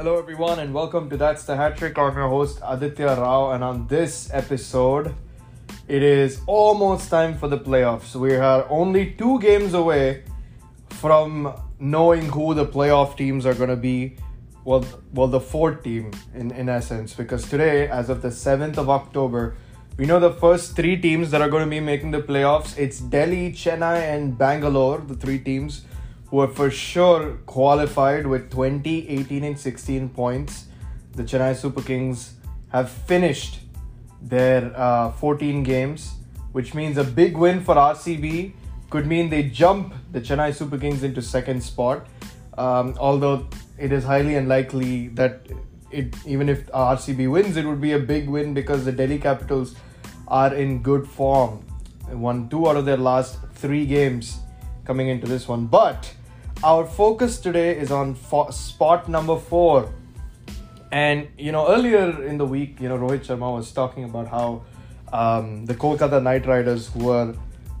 Hello, everyone, and welcome to That's the Hat Trick. I'm your host Aditya Rao, and on this episode, it is almost time for the playoffs. We are only two games away from knowing who the playoff teams are going to be. Well, well, the fourth team in in essence, because today, as of the seventh of October, we know the first three teams that are going to be making the playoffs. It's Delhi, Chennai, and Bangalore, the three teams who are for sure qualified with 20, 18, and 16 points. The Chennai Super Kings have finished their uh, 14 games, which means a big win for RCB could mean they jump the Chennai Super Kings into second spot. Um, although it is highly unlikely that it even if RCB wins, it would be a big win because the Delhi Capitals are in good form. They won two out of their last three games coming into this one, but our focus today is on fo- spot number four. And you know, earlier in the week, you know, Rohit Sharma was talking about how um, the Kolkata Knight Riders, who were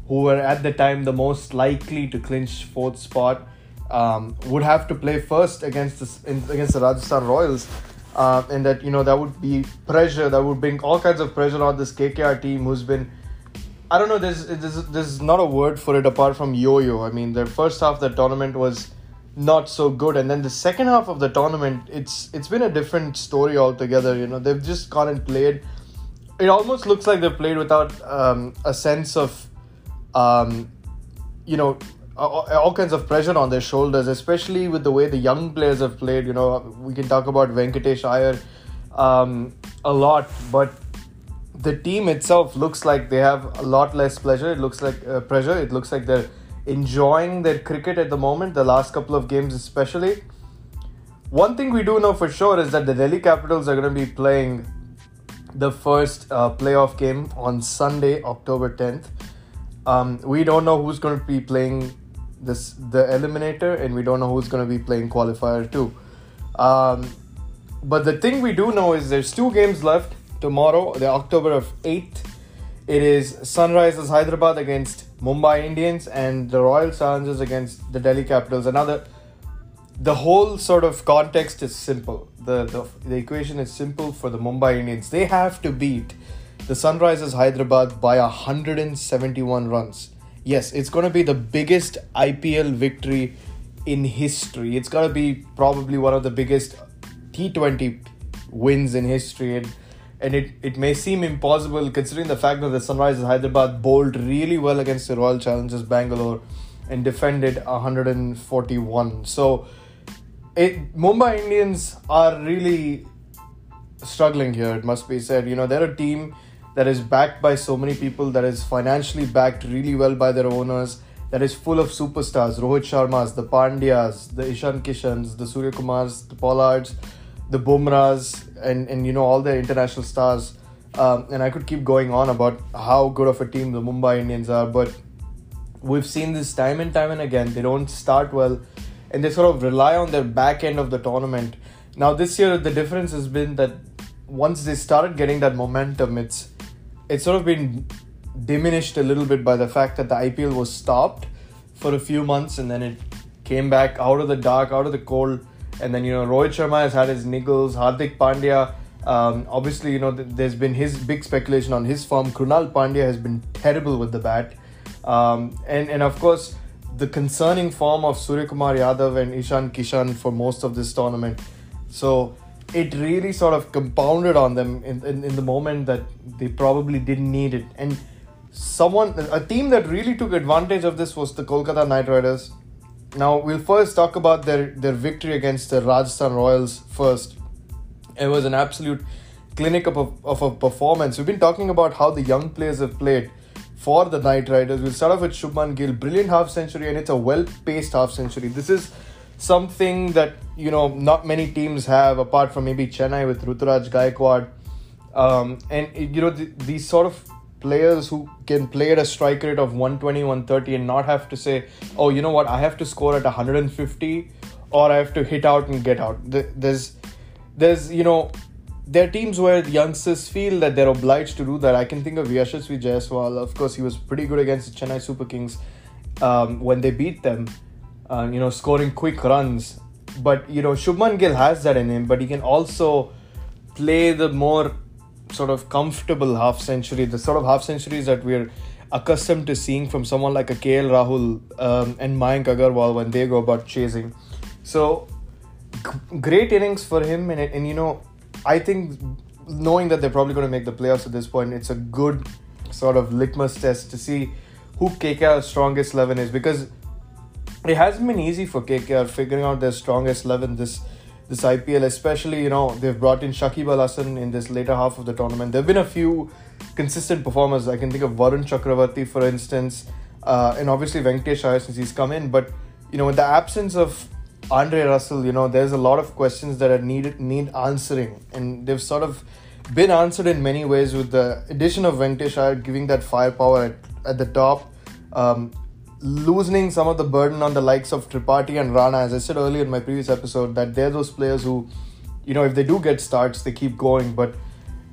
who were at the time the most likely to clinch fourth spot, um, would have to play first against the, against the Rajasthan Royals, uh, and that you know that would be pressure that would bring all kinds of pressure on this KKR team, who's been I don't know. There's, there's there's not a word for it apart from yo-yo. I mean, the first half of the tournament was not so good, and then the second half of the tournament, it's it's been a different story altogether. You know, they've just gone and played. It almost looks like they've played without um, a sense of, um, you know, all, kinds of pressure on their shoulders, especially with the way the young players have played. You know, we can talk about Venkatesh Iyer um, a lot, but the team itself looks like they have a lot less pleasure. It looks like uh, pressure. It looks like they're enjoying their cricket at the moment. The last couple of games, especially. One thing we do know for sure is that the Delhi Capitals are going to be playing the first uh, playoff game on Sunday, October 10th. Um, we don't know who's going to be playing this the eliminator, and we don't know who's going to be playing qualifier too. Um, but the thing we do know is there's two games left tomorrow, the October of 8th. It is Sunrisers Hyderabad against Mumbai Indians and the Royal Challengers against the Delhi Capitals. Another, the whole sort of context is simple. The, the, the equation is simple for the Mumbai Indians. They have to beat the Sunrisers Hyderabad by 171 runs. Yes, it's going to be the biggest IPL victory in history. It's going to be probably one of the biggest T20 wins in history. And it, it may seem impossible considering the fact that the Sunrisers Hyderabad bowled really well against the Royal Challengers Bangalore and defended 141. So it Mumbai Indians are really struggling here, it must be said. You know, they're a team that is backed by so many people, that is financially backed really well by their owners, that is full of superstars, Rohit Sharmas, the Pandyas, the Ishan Kishans, the Surya Kumars, the Pollards the Bumrahs and and you know all the international stars. Um, and I could keep going on about how good of a team the Mumbai Indians are, but we've seen this time and time and again. They don't start well, and they sort of rely on their back end of the tournament. Now this year, the difference has been that once they started getting that momentum, it's it's sort of been diminished a little bit by the fact that the IPL was stopped for a few months and then it came back out of the dark, out of the cold and then, you know, Rohit Sharma has had his niggles. Hardik Pandya, um, obviously, you know, th- there's been his big speculation on his form. Krunal Pandya has been terrible with the bat. Um, and, and of course, the concerning form of Suryakumar Yadav and Ishan Kishan for most of this tournament. So it really sort of compounded on them in, in, in the moment that they probably didn't need it. And someone, a team that really took advantage of this was the Kolkata Knight Riders. Now we'll first talk about their their victory against the Rajasthan Royals first. It was an absolute clinic of a, of a performance. We've been talking about how the young players have played for the Knight Riders. We'll start off with Shubman Gill, brilliant half century, and it's a well paced half century. This is something that you know not many teams have apart from maybe Chennai with Ruturaj Gaikwad. Um, and you know th- these sort of players who can play at a strike rate of 120 130 and not have to say oh you know what? I have to score at 150 or i have to hit out and get out. There's there's you know there are teams where the youngsters feel that they're obliged to do that. I can think of yashasvi jaiswal. Of course he was pretty good against the chennai super kings um, when they beat them uh, you know scoring quick runs. But you know, Shubman Gill has that in him, but he can also play the more sort of comfortable half century, the sort of half centuries that we're accustomed to seeing from someone like a KL Rahul um, and Mayank Agarwal when they go about chasing. So, g- great innings for him, and, and you know, I think knowing that they're probably going to make the playoffs at this point, it's a good sort of litmus test to see who KKR's strongest 11 is because it hasn't been easy for KKR figuring out their strongest 11 this this IPL, especially, you know, they've brought in Shakib Al in this later half of the tournament. There have been a few consistent performers. I can think of Varun Chakravarti, for instance, uh, and obviously Venkatesh Iyer since he's come in. But, you know, in the absence of Andre Russell, you know, there's a lot of questions that are needed need answering. And they've sort of been answered in many ways with the addition of Venkatesh Iyer giving that firepower at, at the top. Um, loosening some of the burden on the likes of Tripathi and Rana, as I said earlier in my previous episode, that they're those players who, you know, if they do get starts, they keep going, but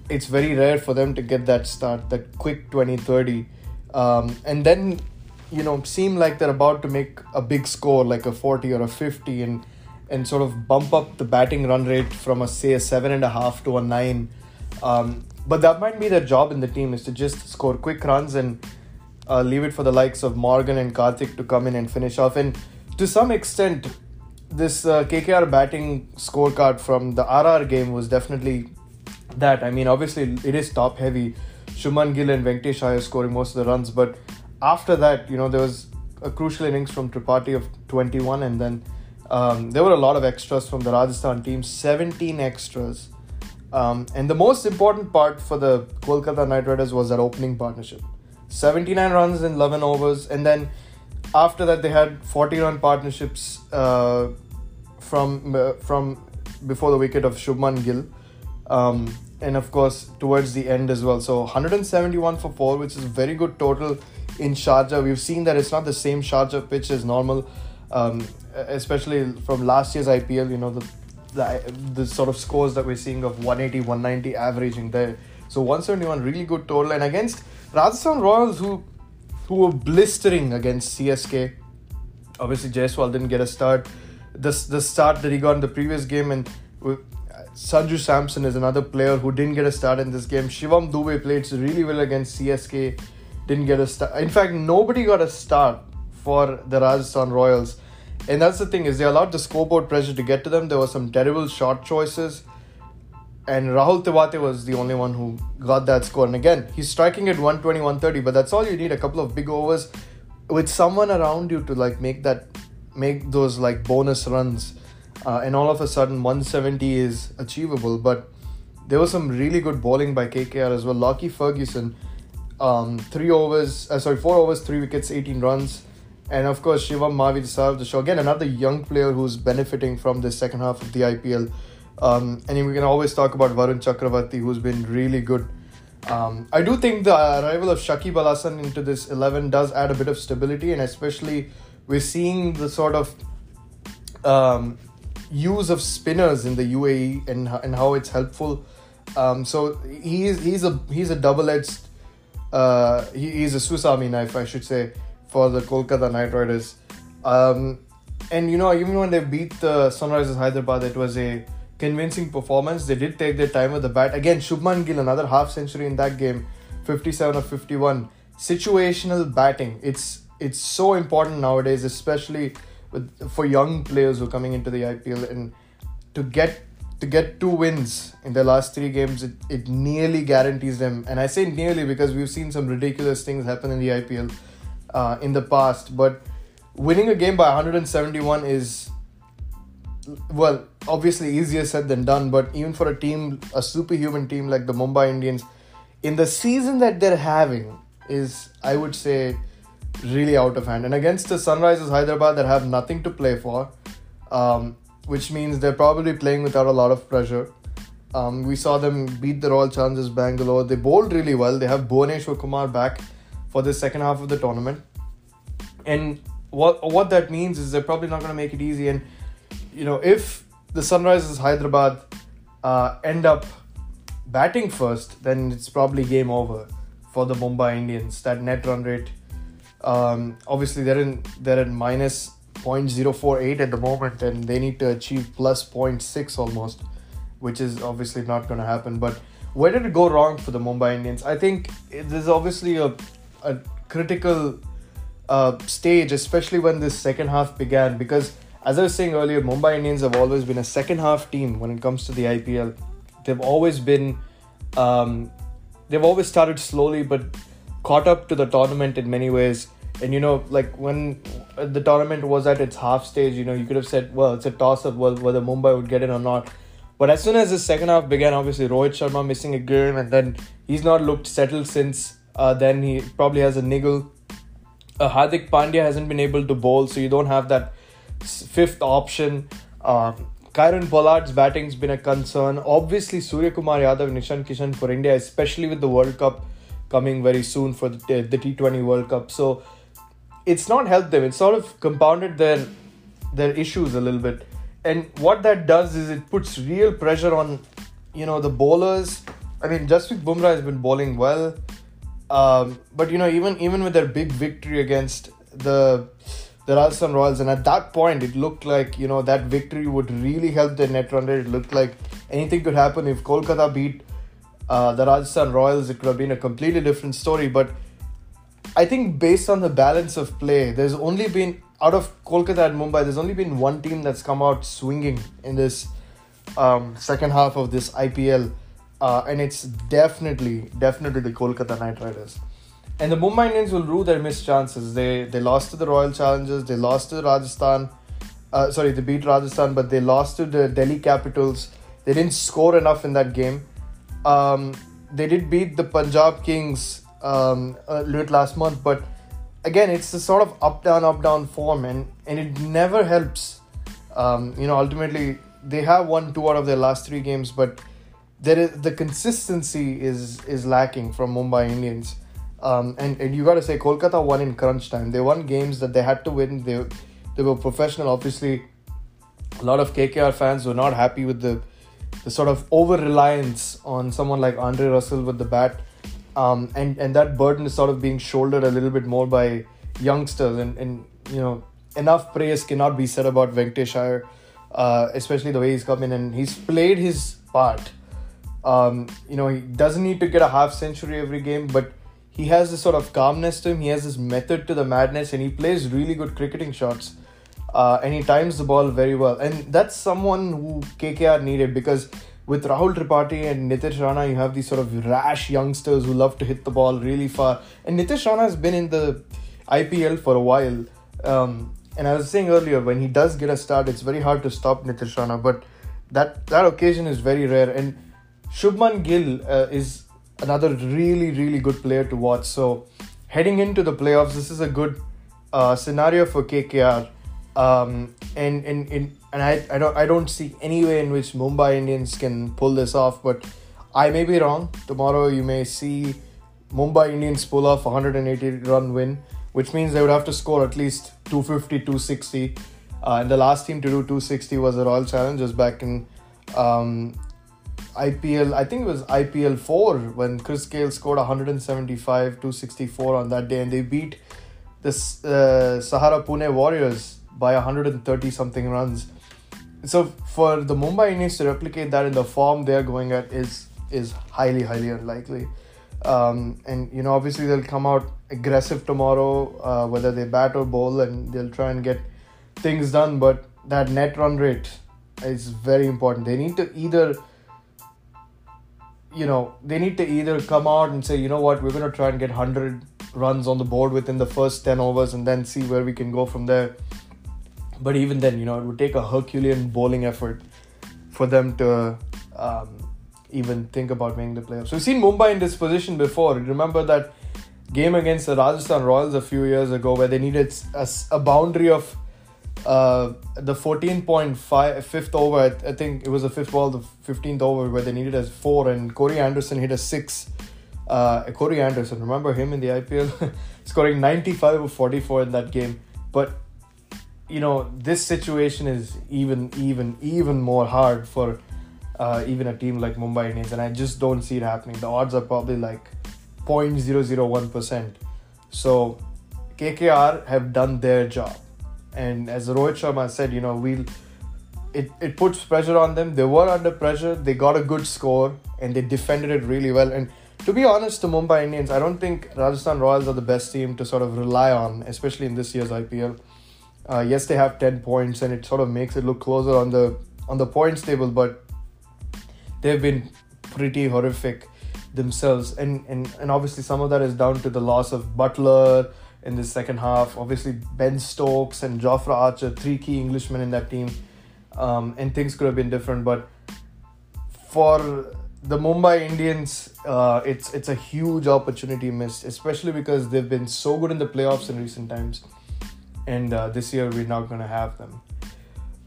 it's very rare for them to get that start, that quick 20 30. Um, and then, you know, seem like they're about to make a big score, like a 40 or a 50, and and sort of bump up the batting run rate from a say a seven and a half to a nine. Um, but that might be their job in the team is to just score quick runs and uh, leave it for the likes of Morgan and Karthik to come in and finish off. And to some extent, this uh, KKR batting scorecard from the RR game was definitely that. I mean, obviously, it is top heavy. Shubman Gill and Venkatesh Iyer scoring most of the runs, but after that, you know, there was a crucial innings from Tripathi of 21, and then um, there were a lot of extras from the Rajasthan team 17 extras. Um, and the most important part for the Kolkata Knight Riders was that opening partnership. 79 runs in 11 overs, and then after that they had 40 run partnerships uh, from uh, from before the wicket of Shubman Gill, um, and of course towards the end as well. So 171 for four, which is very good total in Sharjah. We've seen that it's not the same Sharjah pitch as normal, um, especially from last year's IPL. You know the, the the sort of scores that we're seeing of 180, 190 averaging there. So 171 really good total, and against Rajasthan Royals, who who were blistering against CSK. Obviously, Jaiswal didn't get a start. The, the start that he got in the previous game, and Sanju Samson is another player who didn't get a start in this game. Shivam Dube played really well against CSK, didn't get a start. In fact, nobody got a start for the Rajasthan Royals. And that's the thing is they allowed the scoreboard pressure to get to them. There were some terrible shot choices and Rahul Tewatia was the only one who got that score. And again, he's striking at 120, 130, but that's all you need a couple of big overs with someone around you to like make that, make those like bonus runs. Uh, and all of a sudden, 170 is achievable. But there was some really good bowling by KKR as well. Lockie Ferguson, um, three overs, uh, sorry, four overs, three wickets, 18 runs. And of course, Shivam Mavi, star the show. Again, another young player who's benefiting from the second half of the IPL. Um, and we can always talk about Varun Chakravarti, who's been really good. Um, I do think the arrival of Shakib Al Hasan into this 11 does add a bit of stability, and especially we're seeing the sort of um, use of spinners in the UAE and, and how it's helpful. Um, so he's he's a he's a double-edged uh, he, he's a Swiss Army knife, I should say, for the Kolkata Knight Riders. Um, and you know, even when they beat the Sunrisers Hyderabad, it was a convincing performance. They did take their time with the bat. Again, Shubman Gill, another half century in that game, 57 or 51. Situational batting. It's it's so important nowadays, especially with for young players who are coming into the IPL and to get to get two wins in the last three games, it, it nearly guarantees them. And I say nearly because we've seen some ridiculous things happen in the IPL uh, in the past. But winning a game by 171 is well, obviously easier said than done, but even for a team, a superhuman team like the Mumbai Indians, in the season that they're having, is I would say really out of hand. And against the Sunrisers Hyderabad that have nothing to play for, um, which means they're probably playing without a lot of pressure. Um, we saw them beat the Royal Challengers Bangalore. They bowled really well. They have Bhuvneshwar Kumar back for the second half of the tournament. And what what that means is they're probably not going to make it easy. And you know, if the Sunrisers Hyderabad uh, end up batting first, then it's probably game over for the Mumbai Indians. That net run rate, um, obviously they're in they're at minus 0.048 at the moment, and they need to achieve plus 0.6 almost, which is obviously not going to happen. But where did it go wrong for the Mumbai Indians? I think there's obviously a, a critical uh, stage, especially when this second half began, because as I was saying earlier, Mumbai Indians have always been a second half team when it comes to the IPL. They've always been, um, they've always started slowly, but caught up to the tournament in many ways. And you know, like when the tournament was at its half stage, you know, you could have said, well, it's a toss up whether Mumbai would get in or not. But as soon as the second half began, obviously Rohit Sharma missing a game, and then he's not looked settled since. Uh, then he probably has a niggle. Uh, Hardik Pandya hasn't been able to bowl, so you don't have that fifth option. Uh, Kieron Pollard's batting's been a concern. Obviously, Surya Kumar Yadav, Nishan Kishan for India, especially with the World Cup coming very soon for the, the T20 World Cup. So it's not helped them. It's sort of compounded their their issues a little bit. And what that does is it puts real pressure on, you know, the bowlers. I mean, Jasprit Bumrah has been bowling well, um, but you know, even even with their big victory against the the Rajasthan Royals, and at that point, it looked like you know that victory would really help their net run rate. It looked like anything could happen if Kolkata beat uh, the Rajasthan Royals. It could have been a completely different story, but I think based on the balance of play, there's only been out of Kolkata and Mumbai, there's only been one team that's come out swinging in this um, second half of this IPL, uh, and it's definitely, definitely the Kolkata Knight Riders. And the Mumbai Indians will rue their missed chances. They they lost to the Royal Challengers, they lost to Rajasthan. Uh, sorry, they beat Rajasthan, but they lost to the Delhi Capitals. They didn't score enough in that game. Um, they did beat the Punjab Kings um, uh, late last month, but again, it's a sort of up down up down form, and and it never helps. Um, you know, ultimately they have won two out of their last three games, but there is the consistency is is lacking from Mumbai Indians. Um, and, and you got to say Kolkata won in crunch time. They won games that they had to win. They they were professional. Obviously, a lot of KKR fans were not happy with the the sort of over reliance on someone like Andre Russell with the bat um, and and that burden is sort of being shouldered a little bit more by youngsters, and and you know enough praise cannot be said about Venkatesh uh, especially the way he's come in and he's played his part. Um, you know, he doesn't need to get a half century every game, but he has this sort of calmness to him. He has this method to the madness, and he plays really good cricketing shots. Uh, and he times the ball very well. And that's someone who KKR needed because with Rahul Tripathi and Nitish Rana, you have these sort of rash youngsters who love to hit the ball really far. And Nitish Rana has been in the IPL for a while. Um, and I was saying earlier, when he does get a start, it's very hard to stop Nitish Rana. But that that occasion is very rare. And Shubman Gill uh, is another really really good player to watch. So heading into the playoffs, this is a good uh, scenario for KKR. Um, and, and, and and I, I don't I don't see any way in which Mumbai Indians can pull this off. But I may be wrong. Tomorrow you may see Mumbai Indians pull off a 180 run win, which means they would have to score at least 250, 260. Uh, and the last team to do 260 was the Royal Challengers back in um, IPL. I think it was IPL 4 when Chris Gayle scored 175, 264 on that day, and they beat the uh, Sahara Pune Warriors by 130 something runs so for the Mumbai Indians to replicate that in the form they're going at is is highly highly unlikely. Um, and you know obviously they'll come out aggressive tomorrow, uh, whether they bat or bowl, and they'll try and get things done. But that net run rate is very important. They need to either you know they need to either come out and say you know what we're going to try and get 100 runs on the board within the first 10 overs and then see where we can go from there but even then, you know, it would take a Herculean bowling effort for them to um, even think about making the playoffs. So we've seen Mumbai in this position before. Remember that game against the Rajasthan Royals a few years ago where they needed a, a boundary of uh, the 14.5 fifth over. I, I, think it was the fifth ball, the 15th over where they needed a four and Corey Anderson hit a six. Uh, Corey Anderson, remember him in the IPL? Scoring 95 of 44 in that game. But you know this situation is even even even more hard for uh, even a team like Mumbai Indians, and I just don't see it happening. The odds are probably like 0.001 percent. So KKR have done their job, and as Rohit Sharma said, you know, we'll it, it puts pressure on them. They were under pressure. They got a good score and they defended it really well. And to be honest, the Mumbai Indians, I don't think Rajasthan Royals are the best team to sort of rely on, especially in this year's IPL. Uh, yes, they have ten points, and it sort of makes it look closer on the on the points table, but they've been pretty horrific themselves, and and and obviously some of that is down to the loss of Buttler in the second half. Obviously, Ben Stokes and Jofra Archer, three key Englishmen in that team, um, and things could have been different. But for the Mumbai Indians, uh, it's it's a huge opportunity missed, especially because they've been so good in the playoffs in recent times, and uh, this year we're not going to have them.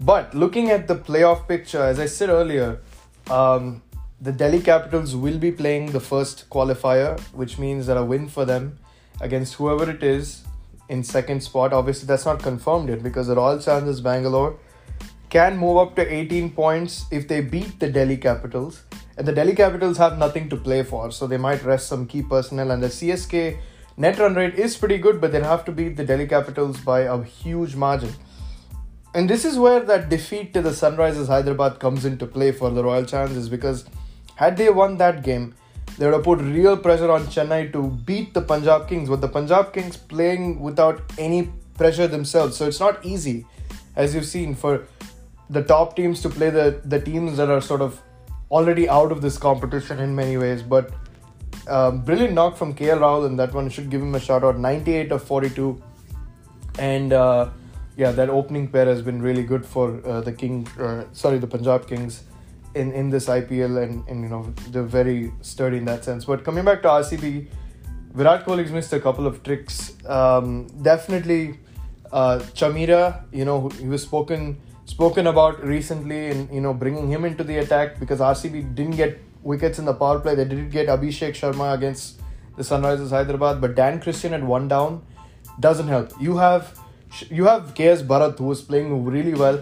But looking at the playoff picture, as I said earlier, um, the Delhi Capitals will be playing the first qualifier, which means that a win for them against whoever it is in second spot. Obviously, that's not confirmed yet because the Royal Challengers Bangalore can move up to 18 points if they beat the Delhi Capitals. And the Delhi Capitals have nothing to play for, so they might rest some key personnel. And the CSK net run rate is pretty good, but they'll have to beat the Delhi Capitals by a huge margin. And this is where that defeat to the Sunrisers Hyderabad comes into play for the Royal Challengers because had they won that game, they would have put real pressure on Chennai to beat the Punjab Kings, but the Punjab Kings playing without any pressure themselves. So it's not easy, as you've seen, for the top teams to play the, the teams that are sort of already out of this competition in many ways. But um, brilliant knock from KL Rahul in that one. Should give him a shout out. 98 of 42. And uh, yeah, that opening pair has been really good for uh, the King, uh, sorry, the Punjab Kings in, in this IPL, and, and you know they're very sturdy in that sense. But coming back to RCB, Virat Kohli's missed a couple of tricks. Um, definitely, uh, Chameera, you know, he was spoken spoken about recently, and you know, bringing him into the attack because RCB didn't get wickets in the power play. They did get Abhishek Sharma against the Sunrisers Hyderabad, but Dan Christian at one down doesn't help. You have you have KS Bharat who was playing really well.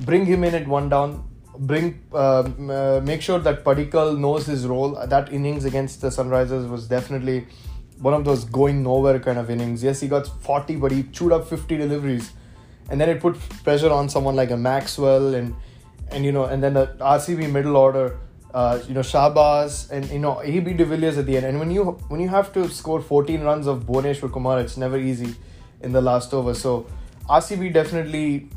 Bring him in at one down bring uh, uh, make sure that Padikkal knows his role. That innings against the Sunrisers was definitely one of those going nowhere kind of innings. Yes, he got 40, but he chewed up 50 deliveries, and then it put pressure on someone like a Maxwell and and you know, and then the RCB middle order. Uh, you know Shahbaz and you know AB de Villiers at the end. And when you when you have to score 14 runs of Bhuvneshwar Kumar, it's never easy in the last over. So RCB definitely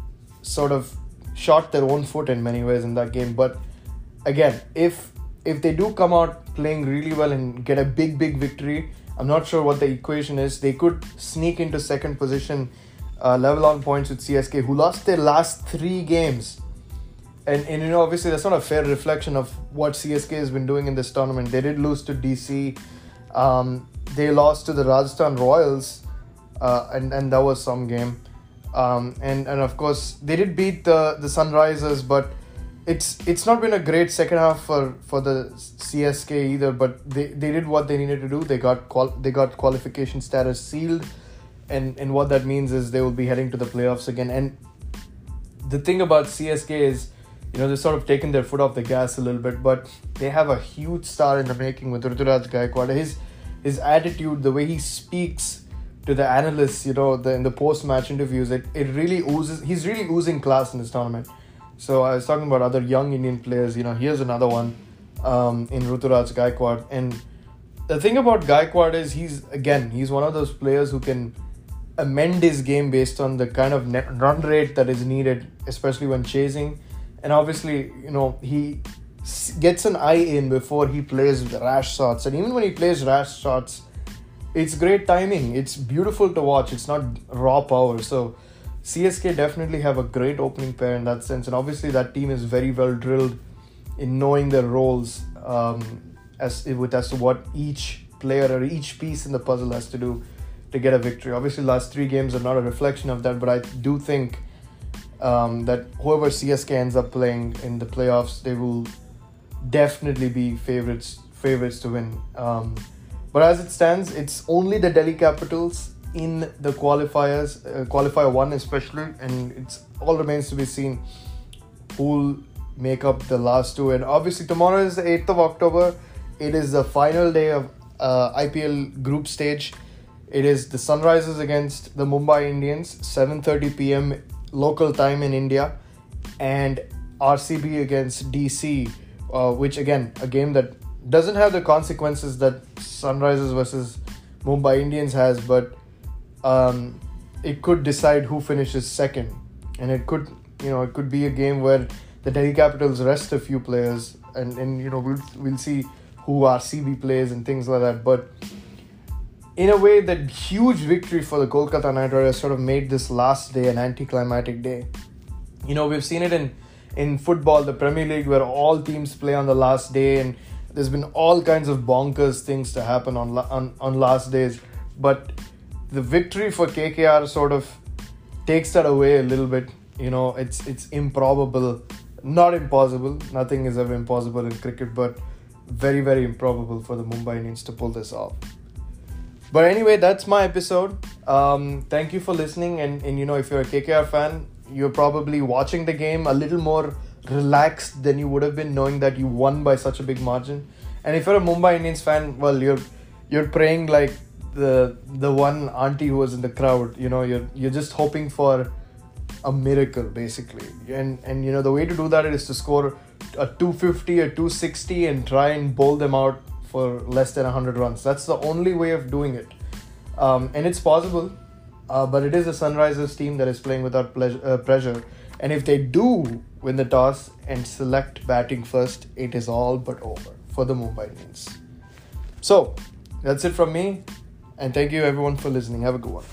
sort of shot their own foot in many ways in that game. But again, if if they do come out playing really well and get a big big victory, I'm not sure what the equation is. They could sneak into second position, uh, level on points with CSK, who lost their last three games. And, and you know obviously that's not a fair reflection of what CSK has been doing in this tournament. They did lose to DC. Um, they lost to the Rajasthan Royals, uh, and and that was some game. Um, and and of course they did beat the the Sunrisers, but it's it's not been a great second half for for the CSK either. But they, they did what they needed to do. They got qual- they got qualification status sealed, and and what that means is they will be heading to the playoffs again. And the thing about CSK is, you know, they've sort of taken their foot off the gas a little bit, but they have a huge star in the making with Ruturaj Gaikwad. His his attitude, the way he speaks to the analysts, you know, the, in the post match interviews, it, it really oozes, he's really oozing class in this tournament. So I was talking about other young Indian players, you know, here's another one um, in Ruturaj Gaikwad. And the thing about Gaikwad is he's, again, he's one of those players who can amend his game based on the kind of net run rate that is needed, especially when chasing. And obviously, you know, he gets an eye in before he plays rash shots. And even when he plays rash shots, it's great timing. It's beautiful to watch. It's not raw power. So CSK definitely have a great opening pair in that sense, and obviously that team is very well drilled in knowing their roles um, as with as to what each player or each piece in the puzzle has to do to get a victory. Obviously, last three games are not a reflection of that, but I do think um, that whoever CSK ends up playing in the playoffs, they will definitely be favorites favorites to win. Um, but as it stands, it's only the Delhi Capitals in the qualifiers, uh, qualifier one especially, and it's all remains to be seen who'll make up the last two. And obviously, tomorrow is the 8th of October. It is the final day of uh, IPL group stage. It is the Sunrisers against the Mumbai Indians, 7:30 p.m. local time in India, and RCB against DC, uh, which again a game that doesn't have the consequences that Sunrisers versus Mumbai Indians has, but um, it could decide who finishes second, and it could you know it could be a game where the Delhi Capitals rest a few players, and and you know we'll we'll see who RCB plays and things like that, but. In a way, that huge victory for the Kolkata Knight Riders sort of made this last day an anticlimactic day. You know, we've seen it in in football, the Premier League, where all teams play on the last day, and there's been all kinds of bonkers things to happen on on, on last days. But the victory for KKR sort of takes that away a little bit. You know, it's it's improbable, not impossible. Nothing is ever impossible in cricket, but very very improbable for the Mumbai Indians to pull this off. But anyway, that's my episode. Um, thank you for listening, and and you know if you're a KKR fan, you're probably watching the game a little more relaxed than you would have been knowing that you won by such a big margin. And if you're a Mumbai Indians fan, well, you're you're praying like the the one auntie who was in the crowd. You know, you're you're just hoping for a miracle basically. And and you know the way to do that is to score a 250 or 260 and try and bowl them out for less than 100 runs. That's the only way of doing it. Um, and it's possible uh, but it is a Sunrisers team that is playing without pleasure, uh, pressure. And if they do win the toss and select batting first, it is all but over for the Mumbai Indians. So, that's it from me. And thank you everyone for listening. Have a good one.